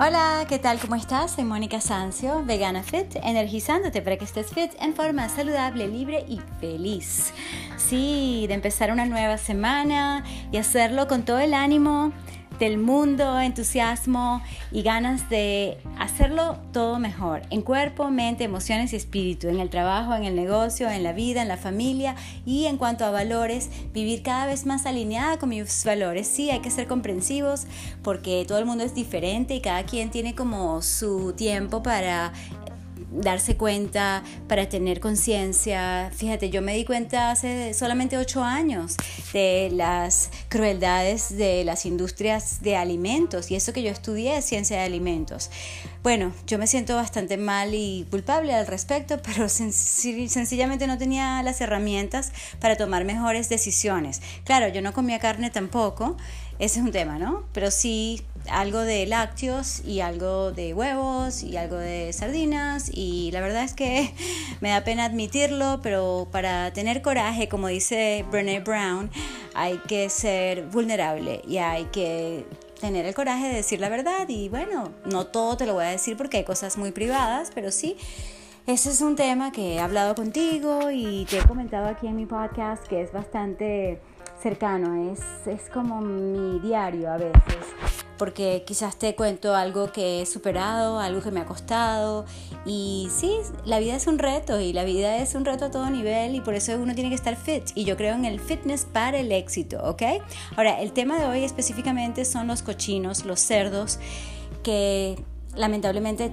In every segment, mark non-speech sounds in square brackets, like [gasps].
Hola, ¿qué tal? ¿Cómo estás? Soy Mónica Sancio, vegana fit, energizándote para que estés fit en forma saludable, libre y feliz. Sí, de empezar una nueva semana y hacerlo con todo el ánimo del mundo, entusiasmo y ganas de hacerlo todo mejor, en cuerpo, mente, emociones y espíritu, en el trabajo, en el negocio, en la vida, en la familia y en cuanto a valores, vivir cada vez más alineada con mis valores. Sí, hay que ser comprensivos porque todo el mundo es diferente y cada quien tiene como su tiempo para darse cuenta, para tener conciencia. Fíjate, yo me di cuenta hace solamente ocho años de las crueldades de las industrias de alimentos y eso que yo estudié ciencia de alimentos. Bueno, yo me siento bastante mal y culpable al respecto, [laughs] pero sencillamente no tenía las herramientas para tomar mejores decisiones. Claro, yo no comía carne tampoco, ese es un tema, ¿no? Pero sí algo de lácteos y algo de huevos y algo de sardinas y la verdad es que [laughs] me da pena admitirlo, pero para tener coraje, como dice Brené Brown, hay que ser vulnerable y hay que tener el coraje de decir la verdad y bueno, no todo te lo voy a decir porque hay cosas muy privadas, pero sí. Ese es un tema que he hablado contigo y te he comentado aquí en mi podcast que es bastante cercano, es, es como mi diario a veces porque quizás te cuento algo que he superado, algo que me ha costado. Y sí, la vida es un reto y la vida es un reto a todo nivel y por eso uno tiene que estar fit. Y yo creo en el fitness para el éxito, ¿ok? Ahora, el tema de hoy específicamente son los cochinos, los cerdos, que lamentablemente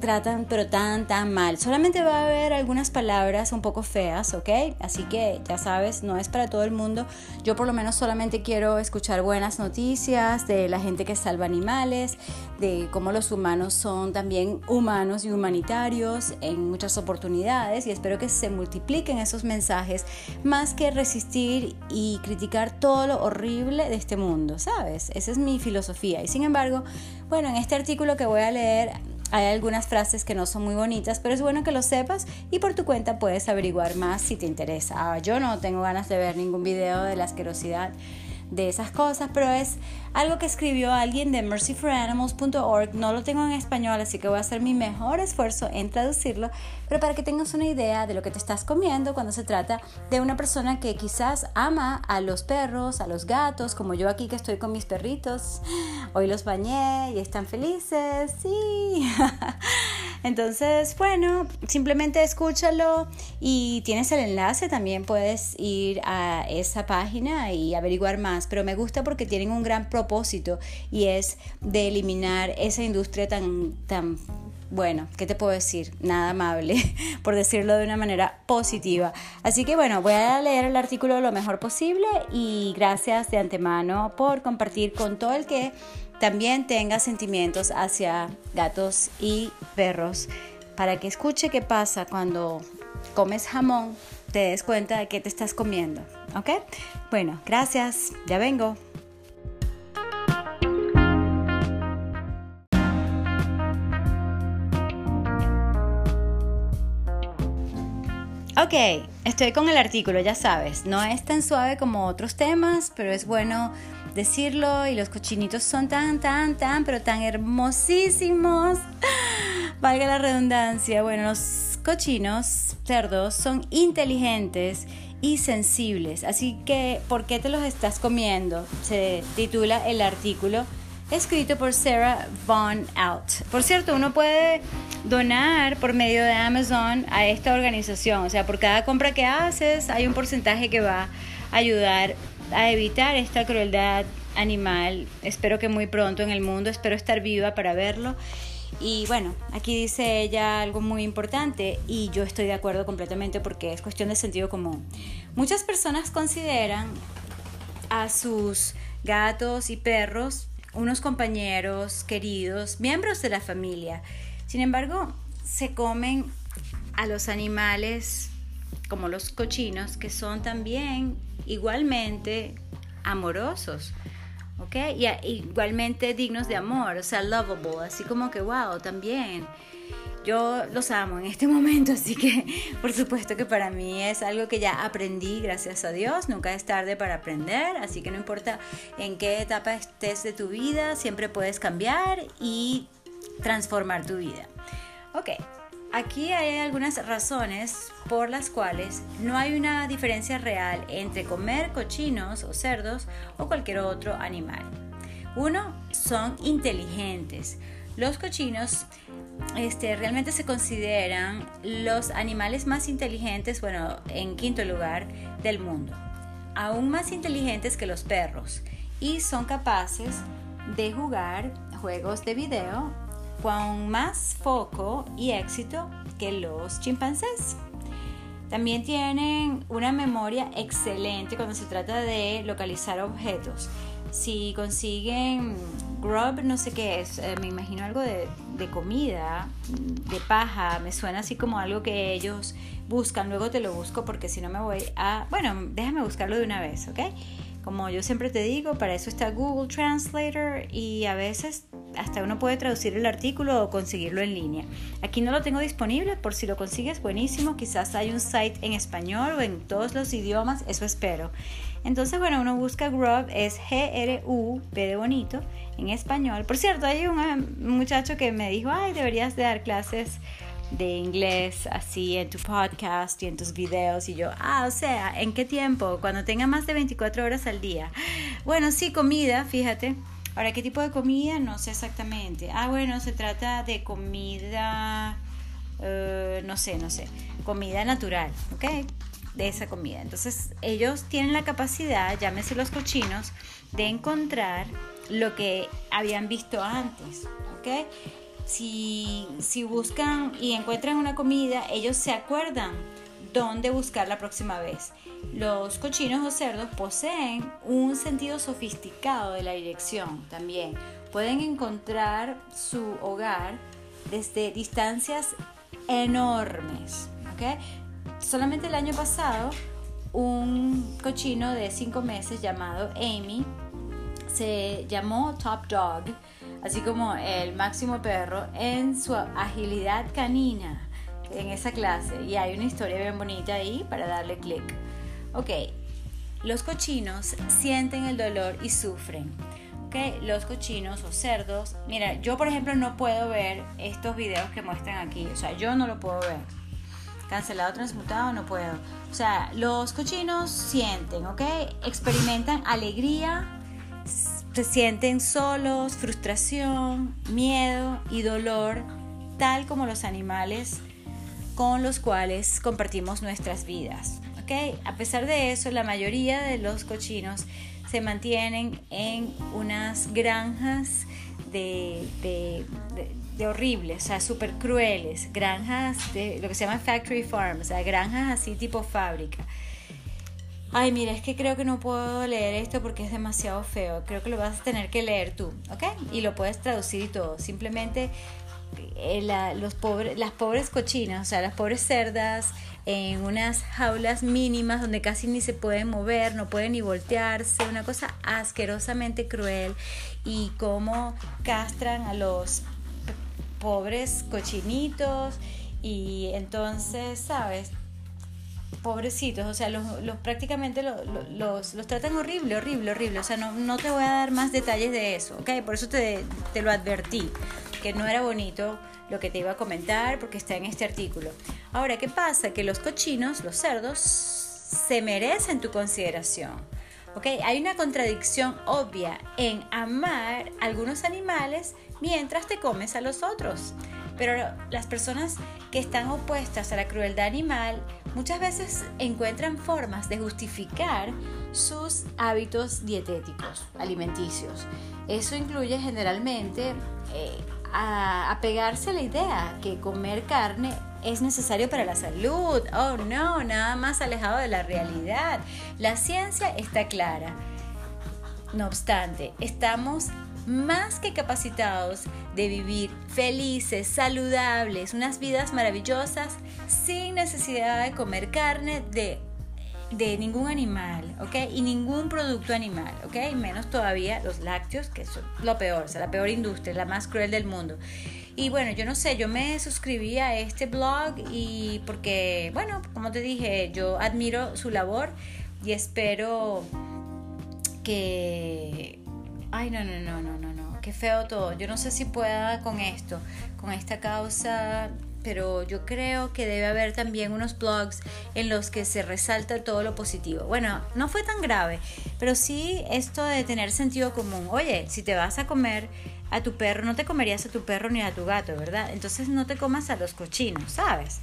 tratan pero tan tan mal. Solamente va a haber algunas palabras un poco feas, ¿ok? Así que ya sabes, no es para todo el mundo. Yo por lo menos solamente quiero escuchar buenas noticias de la gente que salva animales, de cómo los humanos son también humanos y humanitarios en muchas oportunidades y espero que se multipliquen esos mensajes más que resistir y criticar todo lo horrible de este mundo, ¿sabes? Esa es mi filosofía. Y sin embargo, bueno, en este artículo que voy a leer hay algunas frases que no son muy bonitas, pero es bueno que lo sepas y por tu cuenta puedes averiguar más si te interesa. Ah, yo no tengo ganas de ver ningún video de la asquerosidad de esas cosas, pero es algo que escribió alguien de mercyforanimals.org. No lo tengo en español, así que voy a hacer mi mejor esfuerzo en traducirlo, pero para que tengas una idea de lo que te estás comiendo cuando se trata de una persona que quizás ama a los perros, a los gatos, como yo aquí que estoy con mis perritos. Hoy los bañé y están felices, sí. [laughs] Entonces, bueno, simplemente escúchalo y tienes el enlace, también puedes ir a esa página y averiguar más, pero me gusta porque tienen un gran propósito y es de eliminar esa industria tan, tan bueno, ¿qué te puedo decir? Nada amable, [laughs] por decirlo de una manera positiva. Así que bueno, voy a leer el artículo lo mejor posible y gracias de antemano por compartir con todo el que también tenga sentimientos hacia gatos y perros para que escuche qué pasa cuando comes jamón, te des cuenta de qué te estás comiendo. ¿Ok? Bueno, gracias, ya vengo. Ok, estoy con el artículo, ya sabes, no es tan suave como otros temas, pero es bueno decirlo y los cochinitos son tan, tan, tan, pero tan hermosísimos. [laughs] Valga la redundancia, bueno, los cochinos, cerdos, son inteligentes y sensibles, así que ¿por qué te los estás comiendo? Se titula el artículo escrito por Sarah Von Out. Por cierto, uno puede donar por medio de Amazon a esta organización. O sea, por cada compra que haces hay un porcentaje que va a ayudar a evitar esta crueldad animal. Espero que muy pronto en el mundo, espero estar viva para verlo. Y bueno, aquí dice ella algo muy importante y yo estoy de acuerdo completamente porque es cuestión de sentido común. Muchas personas consideran a sus gatos y perros unos compañeros queridos, miembros de la familia. Sin embargo, se comen a los animales como los cochinos, que son también igualmente amorosos, ¿ok? Y igualmente dignos de amor, o sea, lovable, así como que, wow, también yo los amo en este [laughs] momento, así que por supuesto que para mí es algo que ya aprendí, gracias a Dios. Nunca es tarde para aprender, así que no importa en qué etapa estés de tu vida, siempre puedes cambiar y transformar tu vida. Ok, aquí hay algunas razones por las cuales no hay una diferencia real entre comer cochinos o cerdos o cualquier otro animal. Uno, son inteligentes. Los cochinos este, realmente se consideran los animales más inteligentes, bueno, en quinto lugar, del mundo. Aún más inteligentes que los perros y son capaces de jugar juegos de video con más foco y éxito que los chimpancés. También tienen una memoria excelente cuando se trata de localizar objetos. Si consiguen grub, no sé qué es, eh, me imagino algo de, de, comida, de paja, me suena así como algo que ellos buscan, luego te lo busco porque si no me voy a... Bueno, déjame buscarlo de una vez, ¿ok? Como yo siempre te digo, para eso está Google Translator y a veces hasta uno puede traducir el artículo o conseguirlo en línea. Aquí no lo tengo disponible, por si lo consigues, buenísimo. Quizás hay un site en español o en todos los idiomas, eso espero. Entonces, bueno, uno busca Grub, es G-R-U-P de bonito, en español. Por cierto, hay un eh, muchacho que me dijo, ay, deberías de dar clases de inglés así en tu podcast y en tus videos y yo, ah, o sea, ¿en qué tiempo? Cuando tenga más de 24 horas al día. Bueno, sí, comida, fíjate. Ahora, ¿qué tipo de comida? No sé exactamente. Ah, bueno, se trata de comida, eh, no sé, no sé, comida natural, ¿ok? De esa comida. Entonces, ellos tienen la capacidad, llámese los cochinos, de encontrar lo que habían visto antes, ¿ok? Si, buscan y encuentran una comida, ellos se acuerdan dónde buscar la próxima vez. Los cochinos o cerdos poseen un sentido sofisticado de la dirección también. Pueden encontrar su hogar desde distancias enormes. ¿okay? Solamente el año pasado, un cochino de 5 meses llamado Amy se llamó Top Dog así como el máximo perro, en su agilidad canina en esa clase. Y hay una historia bien bonita ahí para darle clic. Ok, los cochinos sienten el dolor y sufren. Ok, los cochinos o cerdos. Mira, yo por ejemplo no puedo ver estos videos que muestran aquí. O sea, yo no lo puedo ver. Cancelado, transmutado, no puedo. O sea, los cochinos sienten, ¿ok? Experimentan alegría, se sienten solos, frustración, miedo y dolor, tal como los animales con los cuales compartimos nuestras vidas. ¿okay? A pesar de eso, la mayoría de los cochinos se mantienen en unas granjas de, de, de, horribles, o sea, súper crueles, granjas de lo que se llama factory farms, o sea, granjas así tipo fábrica Ay, mira, es que creo que no puedo leer esto porque es demasiado feo. Creo que lo vas a tener que leer tú, ¿ok? Y lo puedes traducir y todo. Simplemente eh, los pobres, las pobres cochinas, o sea, las pobres cerdas en unas jaulas mínimas donde casi ni se pueden mover, no pueden ni voltearse, una cosa asquerosamente cruel y cómo castran a los pobres cochinitos y entonces, ¿sabes? Pobrecitos, o sea, los, prácticamente los, los, tratan horrible, horrible, horrible. O sea, no, no, te voy a dar más detalles de eso, ¿ok? Por eso te, te lo advertí, que no era bonito lo que te iba a comentar porque está en este artículo. Ahora, ¿qué pasa? Que los cochinos, los cerdos, se merecen tu consideración. ¿ok? Hay una contradicción obvia en amar algunos animales mientras te comes a los otros. Pero las personas que están opuestas a la crueldad animal muchas veces encuentran formas de justificar sus hábitos dietéticos, alimenticios. Eso incluye generalmente eh, apegarse a la idea que comer carne es necesario para la salud. Oh no, nada más alejado de la realidad. La ciencia está clara. No obstante, estamos más que capacitados de vivir felices, saludables, unas vidas maravillosas sin necesidad de comer carne de, de ningún animal, ¿ok? Y ningún producto animal, ¿ok? Menos todavía los lácteos, que son lo peor, o sea, la peor industria, la más cruel del mundo. Y bueno, yo no sé, yo me suscribí a este blog y porque, bueno, como te dije, yo admiro su labor y espero que Ay, no, no, no, no, no, no. qué feo todo. Yo no sé si pueda con esto, con esta causa pero yo creo que debe haber también unos blogs en los que se resalta todo lo positivo. Bueno, no fue tan grave, pero sí esto de tener sentido común. Oye, si te vas a comer a tu perro, no te comerías a tu perro ni a tu gato, ¿verdad? Entonces no te comas a los cochinos, ¿sabes?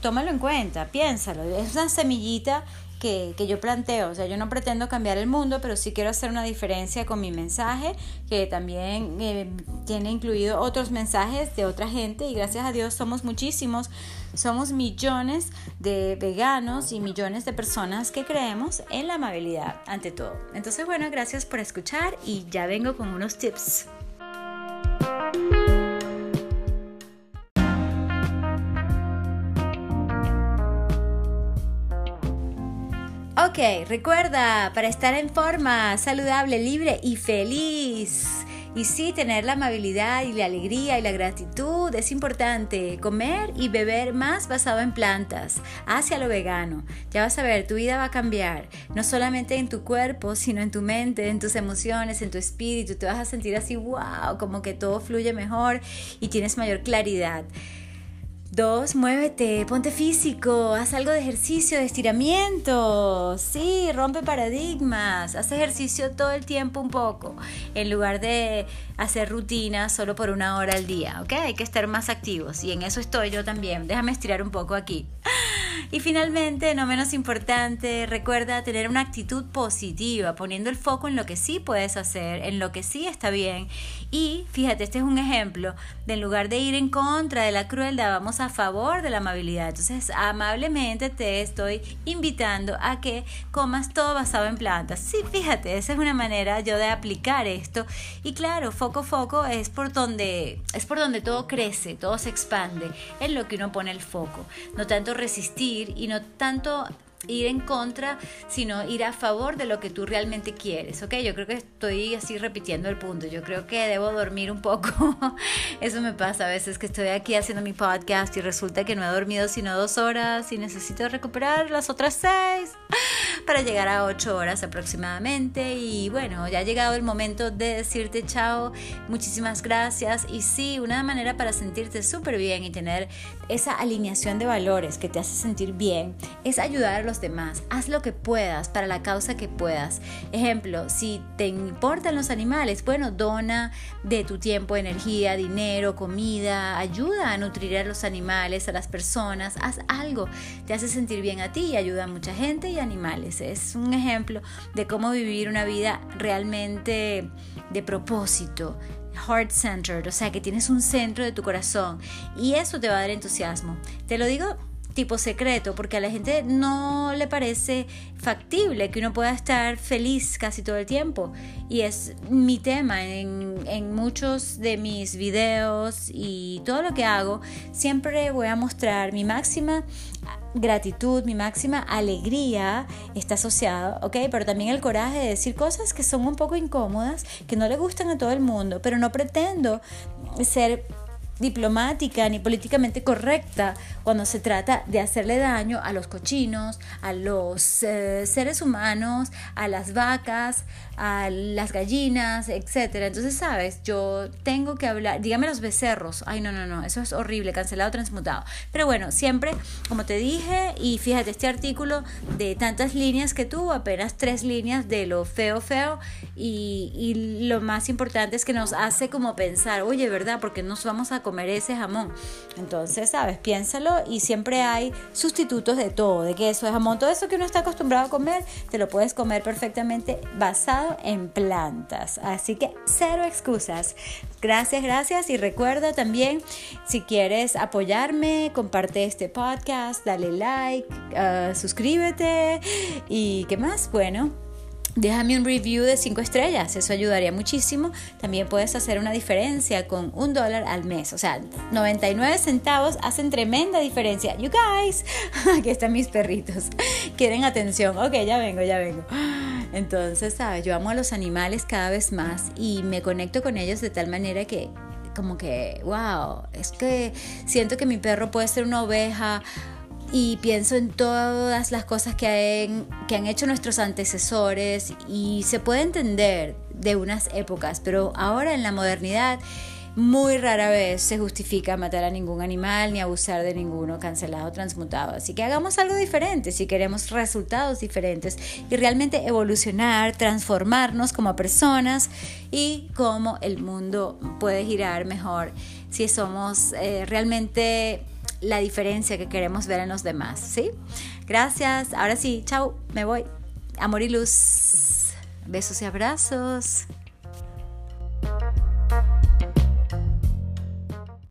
Tómalo en cuenta, piénsalo. Es una semillita que, yo planteo. O sea, yo no pretendo cambiar el mundo, pero sí quiero hacer una diferencia con mi mensaje, que también eh, tiene incluido otros mensajes de otra gente y gracias a Dios somos muchísimos, somos millones de veganos y millones de personas que creemos en la amabilidad ante todo. Entonces, bueno, gracias por escuchar y ya vengo con unos tips. Ok, recuerda, para estar en forma saludable, libre y feliz. Y sí, tener la amabilidad y la alegría y la gratitud es importante. Comer y beber más basado en plantas, hacia lo vegano. Ya vas a ver, tu vida va a cambiar. No solamente en tu cuerpo, sino en tu mente, en tus emociones, en tu espíritu. Te vas a sentir así, wow, como que todo fluye mejor y tienes mayor claridad. Dos, muévete, ponte físico, haz algo de ejercicio, de estiramiento. Sí, rompe paradigmas, haz ejercicio todo el tiempo un poco, en lugar de hacer rutinas solo por una hora al día, ¿ok? Hay que estar más activos y en eso estoy yo también. Déjame estirar un poco aquí. Y finalmente, no menos importante, recuerda tener una actitud positiva, poniendo el foco en lo que sí puedes hacer, en lo que sí está bien. Y fíjate, este es un ejemplo de en lugar de ir en contra de la crueldad, vamos a favor de la amabilidad. Entonces, amablemente te estoy invitando a que comas todo basado en plantas. Sí, fíjate, esa es una manera yo de aplicar esto. Y claro, foco foco es por donde es por donde todo crece, todo se expande, en lo que uno pone el foco. No tanto resistir y no tanto ir en contra, sino ir a favor de lo que tú realmente quieres, ¿ok? Yo creo que estoy así repitiendo el punto, yo creo que debo dormir un poco, [laughs] eso me pasa a veces que estoy aquí haciendo mi podcast y resulta que no he dormido sino dos horas y necesito recuperar las otras seis [laughs] para llegar a ocho horas aproximadamente. Y bueno, ya ha llegado el momento de decirte chao, muchísimas gracias. Y sí, una manera para sentirte súper bien y tener esa alineación de valores que te hace sentir bien es ayudar a los demás. Haz lo que puedas para la causa que puedas. Ejemplo, si te importan los animales, bueno, dona de tu tiempo, energía, dinero, comida, ayuda a nutrir a los animales, a las personas, haz algo. Te hace sentir bien a ti y ayuda a mucha gente y animales. Es un ejemplo de cómo vivir una vida realmente de propósito heart centered, o sea que tienes un centro de tu corazón y eso te va a dar entusiasmo. Te lo digo tipo secreto, porque a la gente no le parece factible que uno pueda estar feliz casi todo el tiempo. Y es mi tema en, en, muchos de mis videos y todo lo que hago, siempre voy a mostrar mi máxima gratitud, mi máxima alegría está asociado, ¿ok? Pero también el coraje de decir cosas que son un poco incómodas, que no le gustan a todo el mundo, pero no pretendo ser diplomática ni políticamente correcta cuando se trata de hacerle daño a los cochinos, a los eh, seres humanos, a las vacas, a las gallinas, etcétera. Entonces, sabes, yo tengo que hablar, dígame los becerros. Ay, no, no, no, eso es horrible, cancelado, transmutado. Pero bueno, siempre, como te dije, y fíjate, este artículo de tantas líneas que tuvo, apenas tres líneas de lo feo, feo, y, y lo más importante es que nos hace como pensar, oye, ¿verdad? Porque nos vamos a comer ese jamón. Entonces, sabes, piénsalo y siempre hay sustitutos de todo, de queso, de jamón, todo eso que uno está acostumbrado a comer, te lo puedes comer perfectamente basado en plantas. Así que cero excusas. Gracias, gracias y recuerda también si quieres apoyarme, comparte este podcast, dale like, ah, suscríbete y qué más. Bueno, Déjame un review de 5 estrellas, eso ayudaría muchísimo. También puedes hacer una diferencia con un dólar al mes, o sea, 99 centavos hacen tremenda diferencia. You guys, [laughs] aquí están mis perritos, [laughs] quieren atención. Ok, ya vengo, ya vengo. [gasps] Entonces, sabes, yo amo a los animales cada vez más y me conecto con ellos de tal manera que como que, wow, es que siento que mi perro puede ser una oveja y pienso en todas las cosas que han, que han hecho nuestros antecesores y se puede entender de unas épocas, pero ahora en la modernidad muy rara vez se justifica matar a ningún animal ni abusar de ninguno, cancelado, transmutado. Así que hagamos algo diferente si queremos resultados diferentes y realmente evolucionar, transformarnos como personas y cómo el mundo puede girar mejor si somos eh, realmente la diferencia que queremos ver en los demás, ¿sí? Gracias. Ahora sí, chao, me voy. Amor y luz. Besos y abrazos.